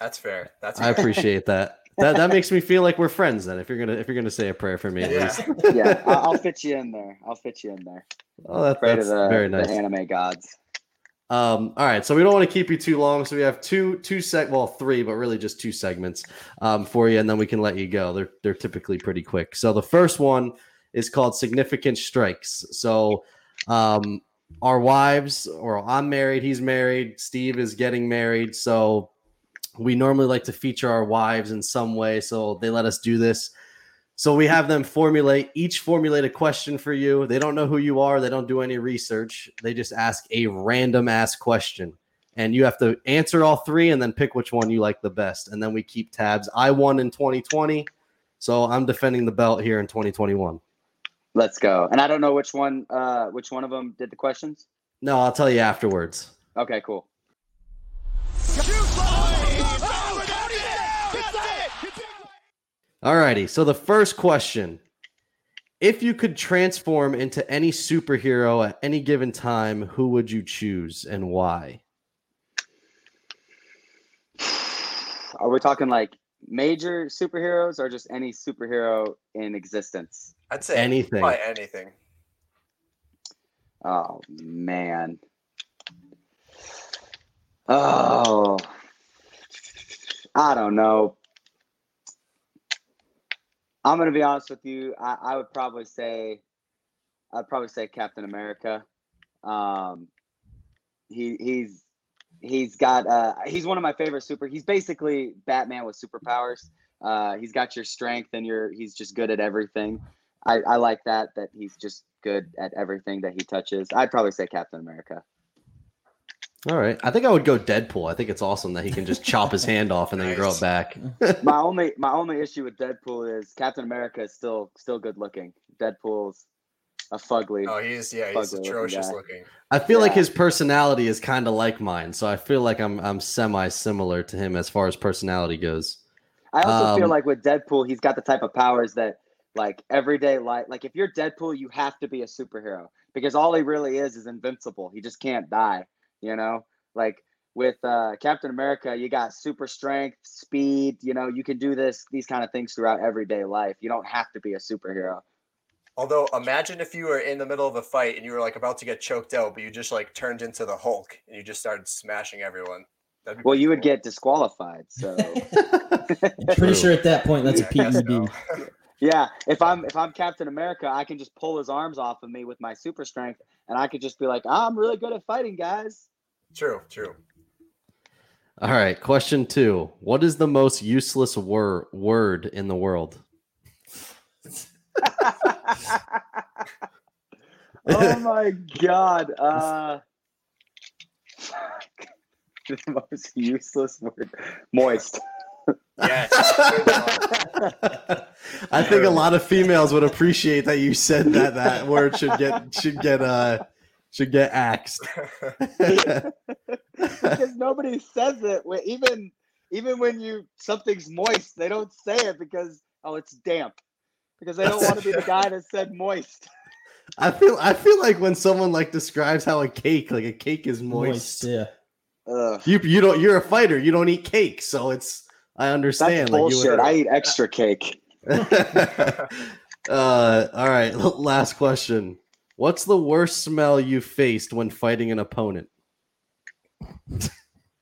That's fair. That's fair. I appreciate that. [LAUGHS] That that makes me feel like we're friends. Then, if you're gonna if you're gonna say a prayer for me, at Yeah. least. Yeah, I, I'll [LAUGHS] fit you in there. I'll fit you in there. Oh, that, Pray to that's the, very the nice. anime gods. Um, all right, so we don't want to keep you too long, so we have two two seg well three, but really just two segments um, for you, and then we can let you go. They're they're typically pretty quick. So the first one is called significant strikes. So um, our wives, or I'm married, he's married, Steve is getting married, so we normally like to feature our wives in some way. So they let us do this. So we have them formulate each formulate a question for you. They don't know who you are. They don't do any research. They just ask a random ass question, and you have to answer all three and then pick which one you like the best. And then we keep tabs. I won in 2020, so I'm defending the belt here in 2021. Let's go. And I don't know which one uh which one of them did the questions. No, I'll tell you afterwards. Okay, cool. Alrighty, so the first question. If you could transform into any superhero at any given time, who would you choose and why? Are we talking like major superheroes or just any superhero in existence? I'd say Anything. Probably anything. Oh man. Oh. I don't know. I'm gonna be honest with you. I, I would probably say I'd probably say Captain America. Um he he's he's got uh he's one of my favorite super he's basically Batman with superpowers. Uh he's got your strength and your he's just good at everything. I, I like that that he's just good at everything that he touches. I'd probably say Captain America. All right. I think I would go Deadpool. I think it's awesome that he can just chop his hand off and then grow it back. [LAUGHS] my only my only issue with Deadpool is Captain America is still still good looking. Deadpool's a fugly. Oh, he's yeah, he's Ugly looking atrocious looking. I feel like his personality is kind of like mine, so I feel like I'm I'm semi similar to him as far as personality goes. I also feel um, like with Deadpool, he's got the type of powers that like everyday life. Like if you're Deadpool, you have to be a superhero because all he really is is invincible. He just can't die. You know, like with uh, Captain America, you got super strength, speed. You know, you can do this these kind of things throughout everyday life. You don't have to be a superhero. Although, imagine if you were in the middle of a fight and you were like about to get choked out, but you just like turned into the Hulk and you just started smashing everyone. That'd be Well, pretty you would cool. get disqualified. So. [LAUGHS] [LAUGHS] Pretty sure at that point that's a [LAUGHS] Yeah, I PED. so. Yeah, if I'm if I'm Captain America, I can just pull his arms off of me with my super strength, and I could just be like, "I'm really good at fighting, guys." True, true. All right, question two. What is the most useless word word in the world? [LAUGHS] oh my god! Uh, [LAUGHS] the most useless word, moist. Yes. [LAUGHS] I think a lot of females would appreciate that you said that that word should get should get uh should get axed. [LAUGHS] because nobody says it. Even even when you something's moist, they don't say it because oh, it's damp. Because they don't want to be the guy that said moist. [LAUGHS] I feel I feel like when someone like describes how a cake like a cake is Moist, moist, yeah. Ugh, you you don't you're a fighter you don't eat cake so it's I that's understand like you bullshit. I eat extra cake. [LAUGHS] uh, all right, last question. What's the worst smell you faced when fighting an opponent?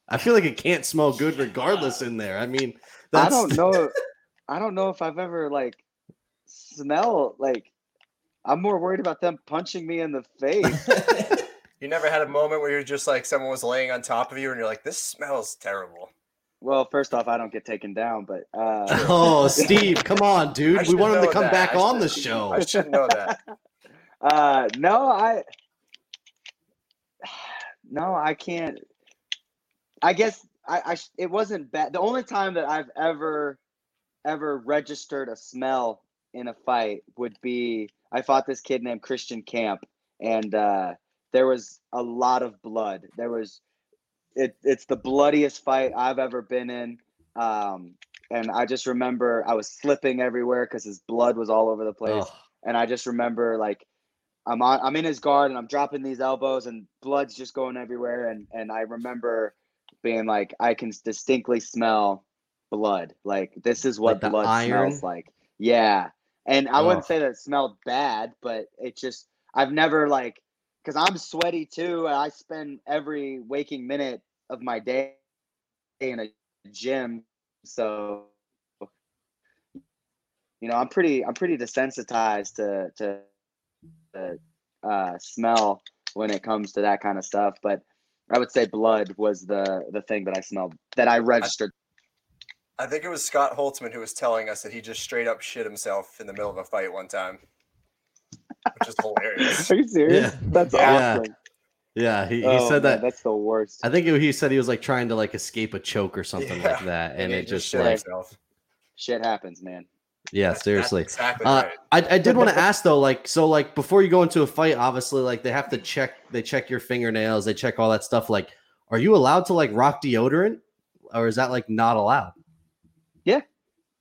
I feel like it can't smell good regardless in there. I mean, I don't know. [LAUGHS] I don't know if I've ever like smell like. I'm more worried about them punching me in the face. [LAUGHS] You never had a moment where you're just like someone was laying on top of you and you're like, this smells terrible. well, first off, I don't get taken down, but uh, Oh, [LAUGHS] Steve, come on, dude. We want him to come that. back I on the show. I should know that. Uh, no, I no, I can't. I guess I, I it wasn't bad. The only time that I've ever ever registered a smell in a fight would be I fought this kid named Christian Camp, and uh, there was a lot of blood. There was it. It's the bloodiest fight I've ever been in. Um, and I just remember I was slipping everywhere because his blood was all over the place Ugh. and I just remember like I'm on I'm in his guard and I'm dropping these elbows and blood's just going everywhere. And and I remember being like I can distinctly smell blood. Like this is what Like blood iron? smells like. Yeah. And I wouldn't say that it smelled bad but it just I've never like because I'm sweaty too. And I spend every waking minute of my day in a gym. So you know i'm pretty i'm pretty desensitized to to, to uh, smell when it comes to that kind of stuff but i would say blood was the the thing that i smelled that i registered I think it was Scott Holtzman who was telling us that he just straight up shit himself in the middle of a fight one time, which is hilarious. [LAUGHS] are you serious Yeah. that's Yeah. awesome Yeah, he, he Oh, said man, that. that's the worst I think it- he said he was like trying to like escape a choke or something like that, and he it just shit like himself. shit happens man yeah, That's- that's seriously. exactly Uh, right. I, I did want to [LAUGHS] ask though, like, so like before you go into a fight, obviously, like they have to check, they check your fingernails, they check all that stuff. Like, are you allowed to like rock deodorant, or is that like not allowed? Yeah.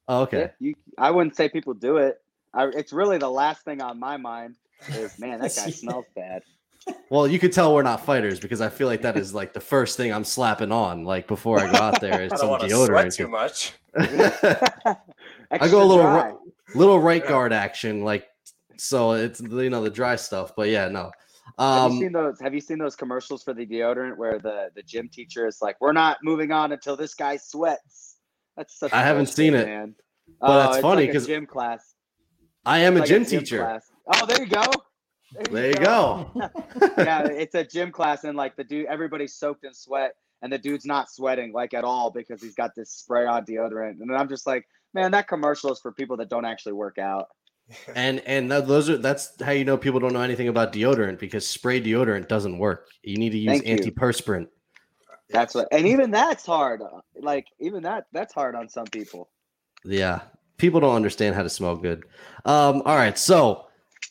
Oh, okay. Yeah, you i wouldn't say people do it I, it's really the last thing on my mind is man that guy [LAUGHS] smells bad Well, you could tell we're not fighters because I feel like that is like the first thing I'm slapping on, like before I go out there, is [LAUGHS] I don't some want sweat deodorant. too much. I go a little dry. ri- little right guard action, like so it's you know the dry stuff, but yeah, no. have you Um, seen those? Have you seen those commercials for the deodorant where the the gym teacher is like, "We're not moving on until this guy sweats." That's such. I haven't bullshit, seen it, man. but Oh, that's it's funny like gym class. I am a It's gym like teacher. class. Oh, there you go. There you go. [LAUGHS] yeah, it's a gym class, and like the dude, everybody's soaked in sweat, and the dude's not sweating like at all because he's got this spray on deodorant. And I'm just like, man, that commercial is for people that don't actually work out. [LAUGHS] and and th- those are that's how you know people don't know anything about deodorant because spray deodorant doesn't work. You need to use Thank you. antiperspirant. That's what, and even that's hard. Like even that, that's hard on some people. Yeah, people don't understand how to smell good. Um, all right, so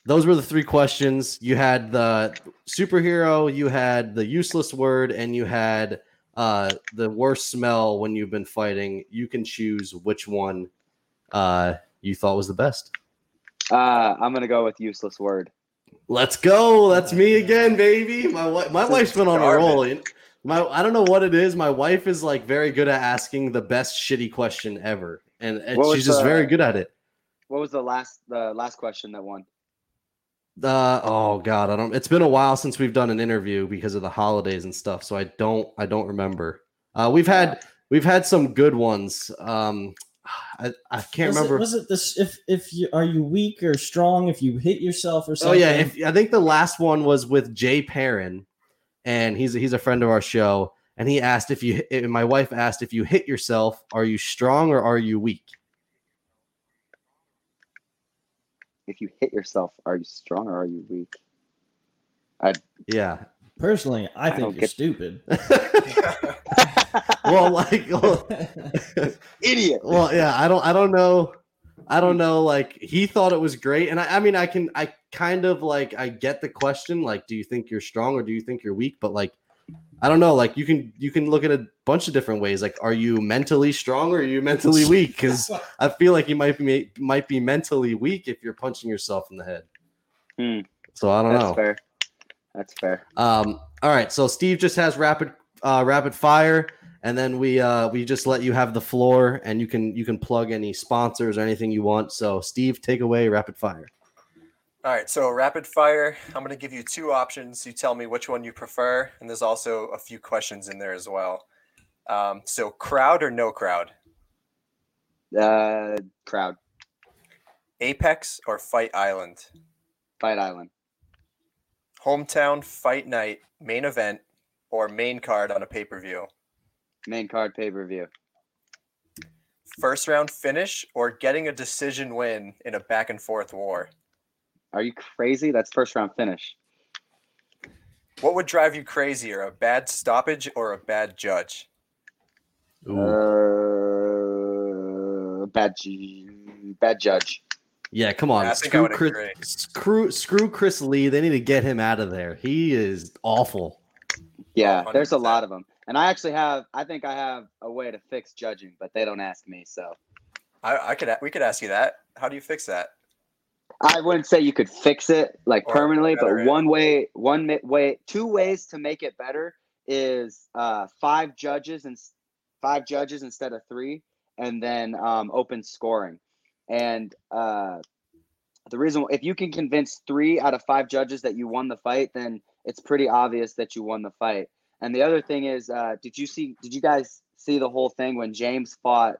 those were the three questions. You had the superhero, you had the useless word, and you had uh, the worst smell when you've been fighting. You can choose which one uh, you thought was the best. Uh, I'm gonna go with useless word. Let's go. That's me again, baby. My wife, my wife's been on a roll. My, I don't know what it is. My wife is like very good at asking the best shitty question ever, and, and she's just the- very good at it. What was the last the last question that won? Uh, oh god, I don't. It's been a while since we've done an interview because of the holidays and stuff, so I don't. I don't remember. Uh, we've had we've had some good ones. Um, I, I can't was remember. It, was it this? If if you are you weak or strong? If you hit yourself or something? Oh yeah, if, I think the last one was with Jay Perrin, and he's he's a friend of our show, and he asked if you. My wife asked if you hit yourself, are you strong or are you weak? If you hit yourself, are you strong or are you weak? I yeah, Personally, I I think you're get- stupid. [LAUGHS] well, like, well, [LAUGHS] Idiot. well, yeah, I don't, I don't know, I don't know. Like, he thought it was great, and I, I mean, I can, I kind of like, I get the question, like, do you think you're strong or do you think you're weak? But like, I don't know. Like, you can, you can look at a bunch of different ways. Like, are you mentally strong or are you mentally [LAUGHS] weak? Because I feel like you might be, might be mentally weak if you're punching yourself in the head. Hmm. So I don't That's know. fair. That's fair. Um, all right, so Steve just has rapid uh, rapid fire, and then we uh, we just let you have the floor, and you can you can plug any sponsors or anything you want. So Steve, take away rapid fire. All right, so rapid fire. I'm going to give you two options. You tell me which one you prefer, and there's also a few questions in there as well. Um, so, crowd or no crowd? Uh, crowd. Apex or Fight Island? Fight Island. Hometown Fight Night main event or main card on a pay per view? Main card pay per view. First round finish or getting a decision win in a back and forth war? Are you crazy? That's first round finish. What would drive you crazier, a bad stoppage or a bad judge? Uh, bad, bad judge. yeah, come on, I think I screw Chris, agree. screw screw Chris Lee. They need to get him out of there. He is awful. Yeah, there's a lot of them, and I actually have. I think I have a way to fix judging, but they don't ask me. So I, I could we could ask you that. How do you fix that? I wouldn't say you could fix it like permanently, but one way, one way, two ways to make it better is uh, five judges and five judges instead of three, and then um, open scoring. And uh, the reason, if you can convince three out of five judges that you won the fight, then it's pretty obvious that you won the fight. And the other thing is, uh, did you see? Did you guys see the whole thing when James fought?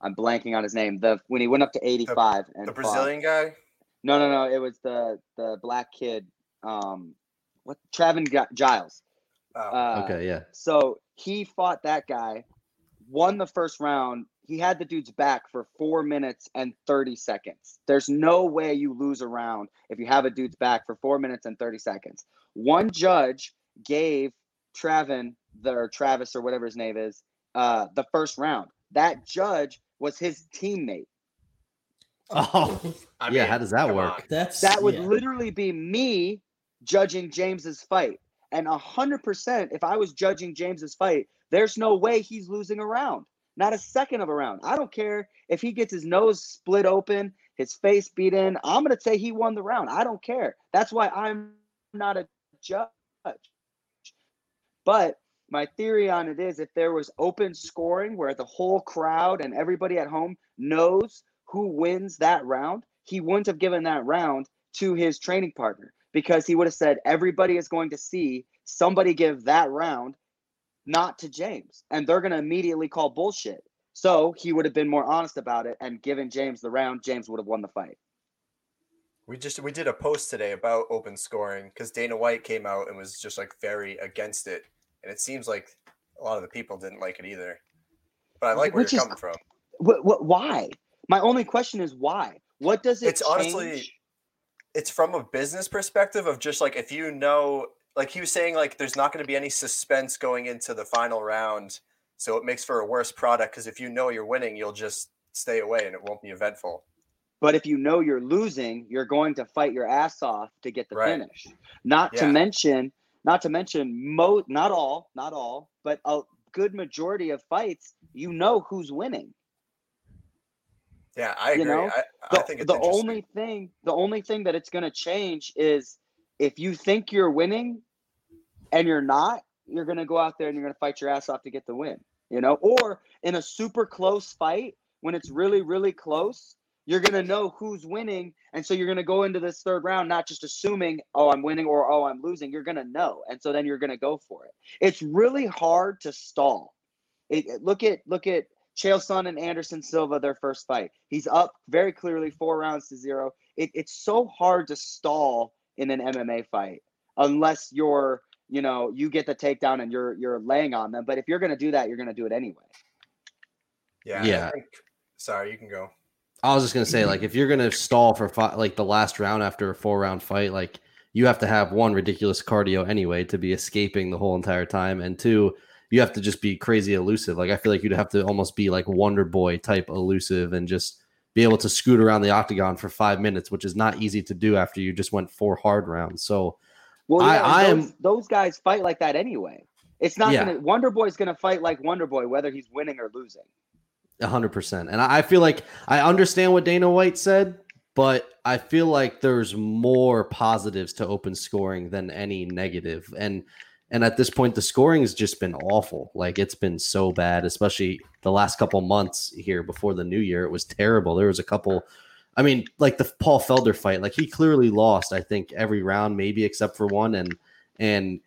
I'm blanking on his name. The when he went up to 85 and The fought- Brazilian guy? no, no, no. It was the the black kid. Um, what? Trevin Gi- Giles. Oh, Uh, Okay, yeah. So he fought that guy, won the first round. He had the dude's back for four minutes and 30 seconds. There's no way you lose a round if you have a dude's back for four minutes and 30 seconds. One judge gave Trevin, the, or Travis, or whatever his name is, uh, the first round. That judge was his teammate. Oh, [LAUGHS] I yeah. mean, How does that work? on. That's That would yeah. literally be me judging James's fight. And a hundred percent, if I was judging James's fight, there's no way he's losing a round. Not a second of a round. I don't care if he gets his nose split open, his face beat in. I'm gonna say he won the round. I don't care. That's why I'm not a judge. But my theory on it is if there was open scoring where the whole crowd and everybody at home knows who wins that round, he wouldn't have given that round to his training partner because he would have said everybody is going to see somebody give that round not to James and they're going to immediately call bullshit. So he would have been more honest about it and given James the round, James would have won the fight. We just we did a post today about open scoring because Dana White came out and was just like very against it, and it seems like a lot of the people didn't like it either. But I like where Which you're is- coming from. What, what why? My only question is why? What does it It's honestly- It's from a business perspective of just like if you know, like he was saying, like there's not going to be any suspense going into the final round, so it makes for a worse product because if you know you're winning, you'll just stay away and it won't be eventful. But if you know you're losing, you're going to fight your ass off to get the Right. finish. Not to mention, not to mention, mo- not all, not all, but a good majority of fights, you know who's winning. Yeah, I You agree. know, I, The, I think it's the only thing, the only thing that it's going to change is if you think you're winning and you're not, you're going to go out there and you're going to fight your ass off to get the win. You know, or in a super close fight when it's really, really close, you're going to know who's winning. And so you're going to go into this third round, not just assuming, oh, I'm winning or oh, I'm losing. You're going to know. And so then you're going to go for it. It's really hard to stall. It, it- look at, look at Chael Sonnen and Anderson Silva, their first fight. He's up very clearly, four rounds to zero. It, it's so hard to stall in an MMA fight unless you're, you know, you get the takedown and you're you're laying on them. But if you're gonna do that, you're gonna do it anyway. Yeah. Yeah. think- sorry, you can go. I was just gonna say, like, if you're gonna stall for like the last round after a four round fight, like you have to have one ridiculous cardio anyway to be escaping the whole entire time, and two, you have to just be crazy elusive. Like I feel like you'd have to almost be like Wonder Boy type elusive and just be able to scoot around the octagon for five minutes, which is not easy to do after you just went four hard rounds. So Well, I- yeah, I those, am- those guys fight like that anyway. It's not Yeah. gonna Wonder Boy's gonna fight like Wonder Boy, whether he's winning or losing. A hundred percent. And I feel like I understand what Dana White said, but I feel like there's more positives to open scoring than any negative. And and at this point, the scoring has just been awful. Like it's been so bad, especially the last couple months here before the new year. It was terrible. There was a couple. I mean, like the Paul Felder fight, like he clearly lost. I think every round, maybe except for one, and and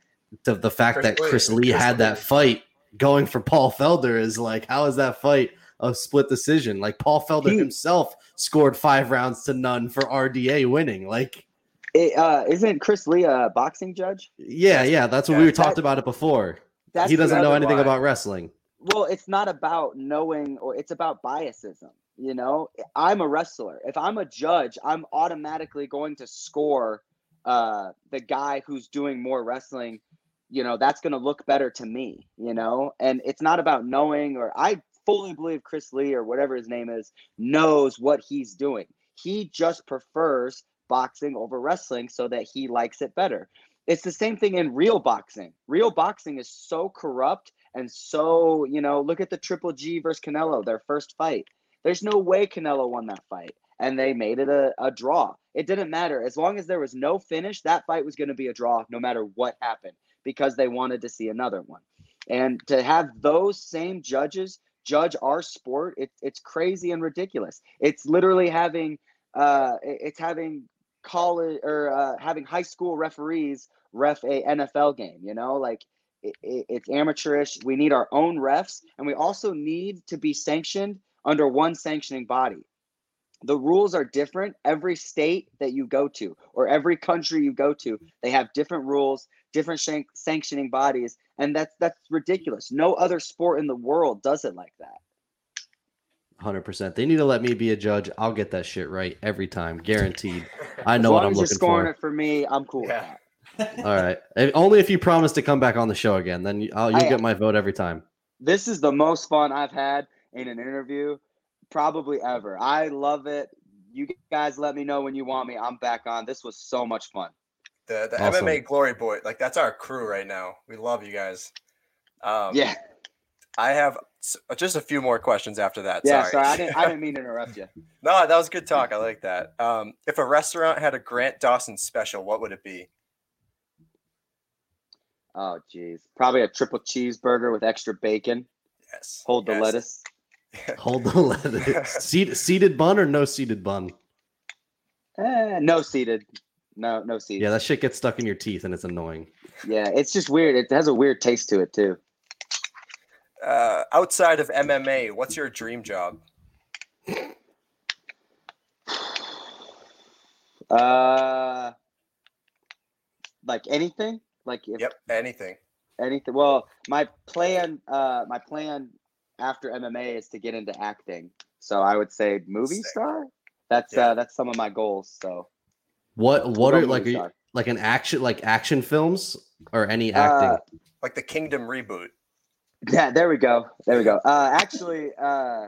the the fact Chris that Chris Lee Chris had that fight going for Paul Felder is like, how is that fight a split decision? Like Paul Felder He- himself scored five rounds to none for RDA winning. Like, It, uh, isn't Chris Lee a boxing judge? yeah, yeah, that's what Yeah, we were that- talked about it before. He doesn't know anything why. about wrestling. Well, it's not about knowing or it's about biasism. You know, I'm a wrestler. If I'm a judge, I'm automatically going to score uh, the guy who's doing more wrestling. You know, that's going to look better to me, you know, and it's not about knowing or I fully believe Chris Lee or whatever his name is knows what he's doing. He just prefers boxing over wrestling so that he likes it better. It's the same thing in real boxing. Real boxing is so corrupt and so, you know, look at the Triple G versus Canelo, their first fight. There's no way Canelo won that fight. And they made it a, a draw. It didn't matter. As long as there was no finish, that fight was going to be a draw no matter what happened because they wanted to see another one. And to have those same judges judge our sport, it, it's crazy and ridiculous. It's literally having uh, it's having college or uh, having high school referees ref a NFL game. You know, like it, it, it's amateurish. We need our own refs, and we also need to be sanctioned under one sanctioning body. The rules are different every state that you go to, or every country you go to. They have different rules, different shank- sanctioning bodies, and that's that's ridiculous. No other sport in the world does it like that. Hundred percent. They need to let me be a judge. I'll get that shit right every time, guaranteed. [LAUGHS] I As know what I'm as you're looking scoring for. it for me, I'm cool Yeah. [LAUGHS] All right. If- only if you promise to come back on the show again, then you, I'll, you'll I- get my vote every time. This is the most fun I've had in an interview probably ever. I love it. You guys let me know when you want me. I'm back on. This was so much fun. The the Awesome. MMA Glory Boy, like that's our crew right now. We love you guys. Um, Yeah. I have just a few more questions after that. Yeah, sorry. sorry. I didn't I [LAUGHS] didn't mean to interrupt you. no, that was good talk. I like that. Um, if a restaurant had a Grant Dawson special, what would it be? Oh geez. Probably a triple cheeseburger with extra bacon. Yes. Hold the yes. lettuce. [LAUGHS] Hold the lettuce. Seed, seeded bun or no seated bun? Eh, no seated. No, no seeds. Yeah, that shit gets stuck in your teeth and it's annoying. Yeah, it's just weird. It has a weird taste to it too. Uh, outside of MMA, what's your dream job? [SIGHS] Uh like anything? Like if Yep, anything. anything well my plan uh my plan after mma is to get into acting so i would say movie Sick. star that's Yeah. uh that's some of my goals so What what What are like are you- like an action like action films or any acting? Uh, Like the Kingdom reboot. yeah there we go. There we go. Uh actually uh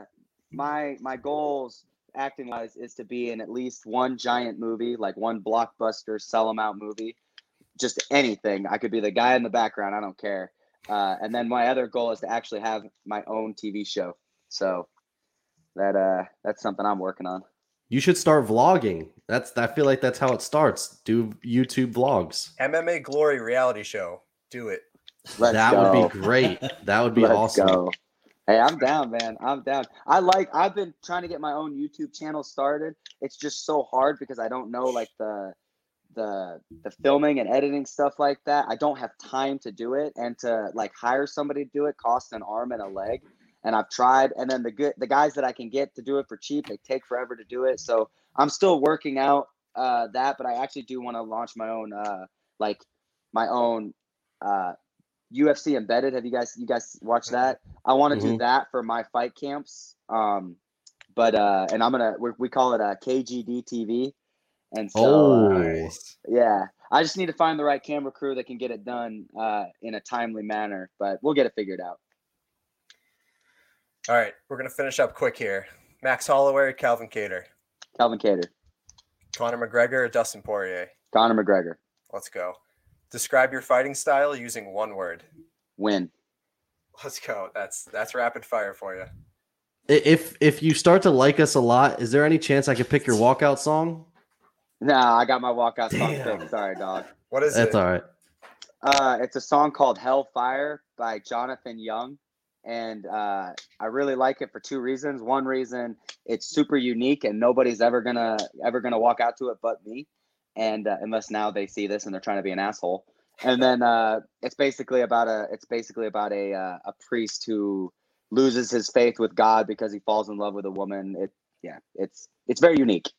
my my goals acting wise is to be in at least one giant movie like one blockbuster sell them out movie. Just anything. I could be the guy in the background. I don't care. Uh and then my other goal is to actually have my own tv show. So that uh that's something i'm working on You should start vlogging. That's I feel like that's how it starts. Do YouTube vlogs. MMA Glory reality show. Do it. Let's that go. would be great. That would be [LAUGHS] Let's awesome. go. Hey, I'm down, man. I'm down. I like. I've been trying to get my own YouTube channel started. It's just so hard because I don't know like the the the filming and editing stuff like that. I don't have time to do it, and to like hire somebody to do it costs an arm and a leg. And I've tried, and then the good the guys that I can get to do it for cheap, they take forever to do it. So I'm still working out uh, that, but I actually do want to launch my own uh, like my own uh, UFC embedded. Have you guys you guys watch that? I want to do Mhm. that for my fight camps. Um, but uh, and I'm gonna we, we call it a KGD TV, and so Oh. uh, yeah, I just need to find the right camera crew that can get it done uh, in a timely manner, but we'll get it figured out. All right, we're gonna finish up quick here. Max Holloway, Calvin Kattar, Calvin Kattar, Conor McGregor, or Dustin Poirier. Conor McGregor, Let's go. Describe your fighting style using one word. win. Let's go. That's that's rapid fire for you. If if you start to like us a lot, is there any chance I could pick your walkout song? Nah, I got my walkout song picked. Sorry, dog. What is That's it? all right. Uh, it's a song called Hellfire by Jonathan Young. And uh, I really like it for two reasons. One reason, it's super unique and nobody's ever gonna ever gonna walk out to it but me. And uh, unless now they see this and they're trying to be an asshole. And then uh, it's basically about a it's basically about a uh, a priest who loses his faith with God because he falls in love with a woman. It yeah, it's it's very unique.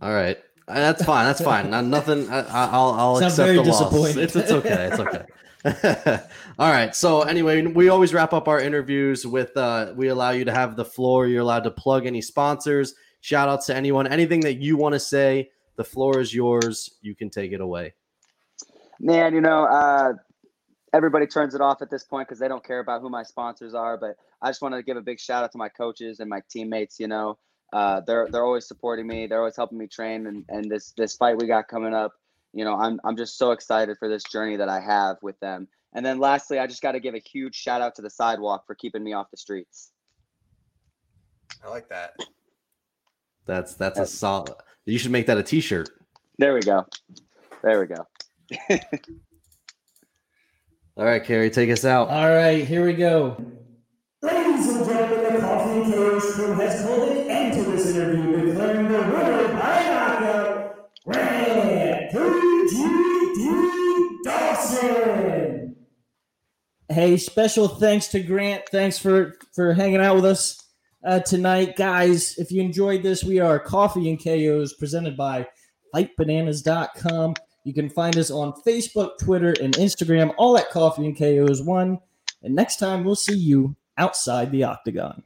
All right. That's fine. That's fine. Not, nothing. I, I- I'll I'll Sound accept very the loss. It's it's okay. It's okay. [LAUGHS] [LAUGHS] All right. So anyway, we always wrap up our interviews with uh we allow you to have the floor. You're allowed to plug any sponsors, shout outs to anyone, anything that you want to say. The floor is yours. You can take it away. Man, you know, uh, everybody turns it off at this point because they don't care about who my sponsors are. But I just want to give a big shout out to my coaches and my teammates. You know, uh, they're they're always supporting me. They're always helping me train. And and this this fight we got coming up, you know, I'm I'm just so excited for this journey that I have with them. And then lastly, I just got to give a huge shout out to the sidewalk for keeping me off the streets. I like that. That's that's a solid. You should make that a T-shirt. There we go. There we go. [LAUGHS] All right, Carrie, take us out. All right, here we go. 3GD Hey, special thanks to Grant. Thanks for for hanging out with us uh, tonight, guys. If you enjoyed this, we are Coffee and KOs presented by FightBananas.com. You can find us on Facebook, Twitter, and Instagram, all at Coffee and KOs One. And next time, we'll see you outside the octagon.